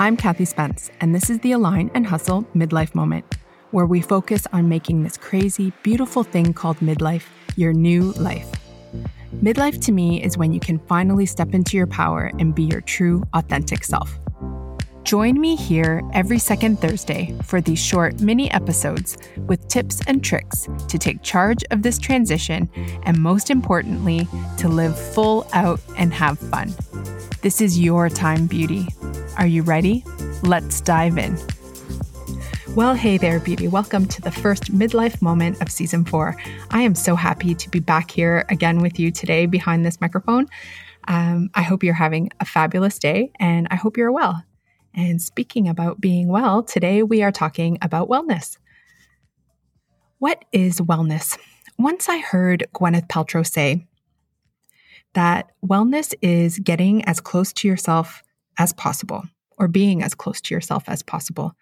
I'm Kathy Spence, and this is the Align and Hustle Midlife Moment, where we focus on making this crazy, beautiful thing called midlife your new life. Midlife to me is when you can finally step into your power and be your true, authentic self. Join me here every second Thursday for these short mini episodes with tips and tricks to take charge of this transition and, most importantly, to live full out and have fun. This is your time, beauty. Are you ready? Let's dive in. Well, hey there, beauty. Welcome to the first midlife moment of season four. I am so happy to be back here again with you today behind this microphone. Um, I hope you're having a fabulous day and I hope you're well. And speaking about being well, today we are talking about wellness. What is wellness? Once I heard Gwyneth Paltrow say that wellness is getting as close to yourself as possible or being as close to yourself as possible.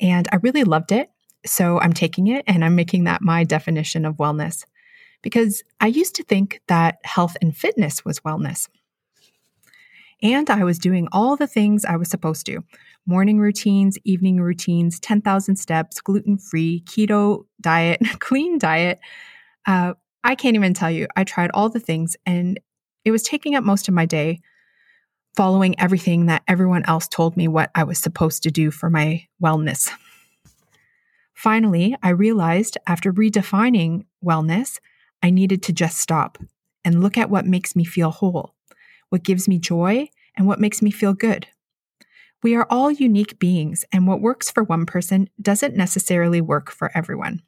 And I really loved it. So I'm taking it and I'm making that my definition of wellness because I used to think that health and fitness was wellness. And I was doing all the things I was supposed to morning routines, evening routines, 10,000 steps, gluten free, keto diet, clean diet. Uh, I can't even tell you. I tried all the things and it was taking up most of my day following everything that everyone else told me what I was supposed to do for my wellness. Finally, I realized after redefining wellness, I needed to just stop and look at what makes me feel whole what gives me joy, and what makes me feel good. We are all unique beings, and what works for one person doesn't necessarily work for everyone.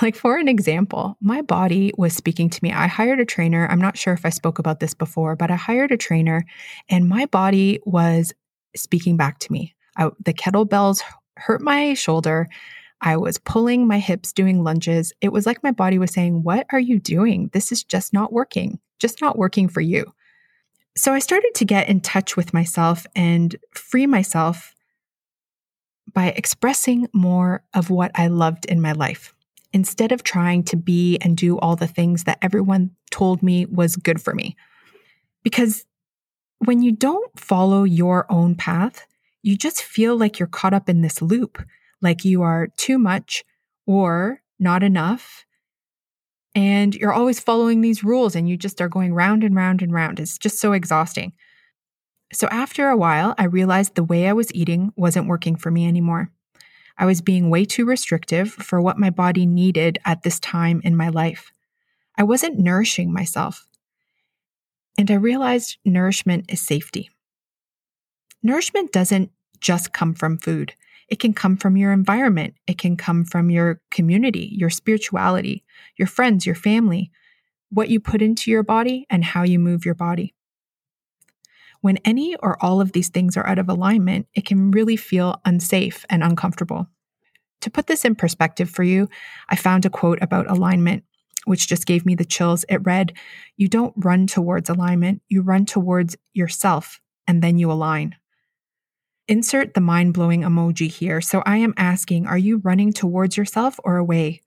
Like, for an example, my body was speaking to me. I hired a trainer. I'm not sure if I spoke about this before, but I hired a trainer, and my body was speaking back to me. I, the kettlebells hurt my shoulder. I was pulling my hips doing lunges. It was like my body was saying, What are you doing? This is just not working just not working for you. So I started to get in touch with myself and free myself by expressing more of what I loved in my life instead of trying to be and do all the things that everyone told me was good for me. Because when you don't follow your own path, you just feel like you're caught up in this loop, like you are too much or not enough and you're always following these rules and you just are going round and round and round. It's just so exhausting. So after a while, I realized the way I was eating wasn't working for me anymore. I was being way too restrictive for what my body needed at this time in my life. I wasn't nourishing myself. And I realized nourishment is safety. Nourishment doesn't just come from food. It can come from your environment. It can come from your community, your spirituality, your friends, your family, what you put into your body, and how you move your body. When any or all of these things are out of alignment, it can really feel unsafe and uncomfortable. To put this in perspective for you, I found a quote about alignment, which just gave me the chills. It read, You don't run towards alignment, you run towards yourself, and then you align. Insert the mind blowing emoji here. So I am asking, are you running towards yourself or away?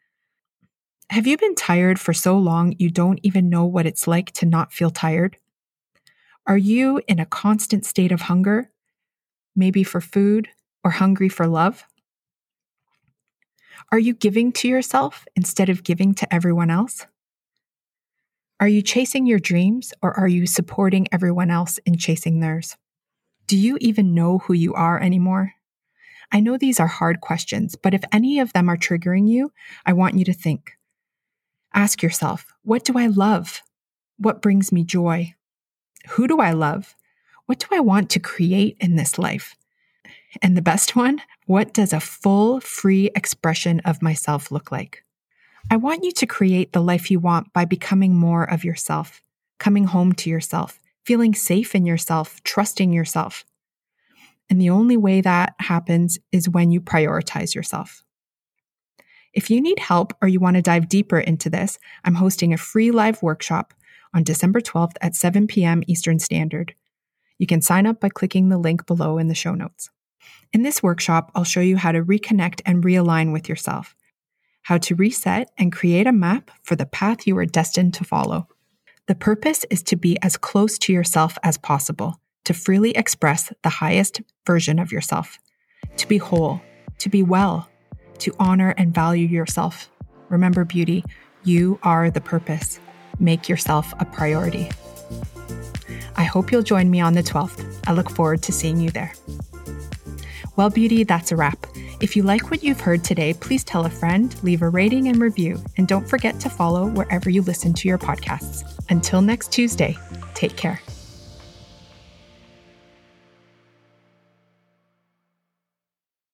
Have you been tired for so long you don't even know what it's like to not feel tired? Are you in a constant state of hunger, maybe for food or hungry for love? Are you giving to yourself instead of giving to everyone else? Are you chasing your dreams or are you supporting everyone else in chasing theirs? Do you even know who you are anymore? I know these are hard questions, but if any of them are triggering you, I want you to think. Ask yourself, what do I love? What brings me joy? Who do I love? What do I want to create in this life? And the best one, what does a full, free expression of myself look like? I want you to create the life you want by becoming more of yourself, coming home to yourself, feeling safe in yourself, trusting yourself. And the only way that happens is when you prioritize yourself. If you need help or you want to dive deeper into this, I'm hosting a free live workshop on December 12th at 7 p.m. Eastern Standard. You can sign up by clicking the link below in the show notes. In this workshop, I'll show you how to reconnect and realign with yourself, how to reset and create a map for the path you are destined to follow. The purpose is to be as close to yourself as possible, to freely express the highest version of yourself, to be whole, to be well, to honor and value yourself. Remember, beauty, you are the purpose. Make yourself a priority. I hope you'll join me on the 12th. I look forward to seeing you there. Well, beauty, that's a wrap. If you like what you've heard today, please tell a friend, leave a rating and review, and don't forget to follow wherever you listen to your podcasts. Until next Tuesday, take care.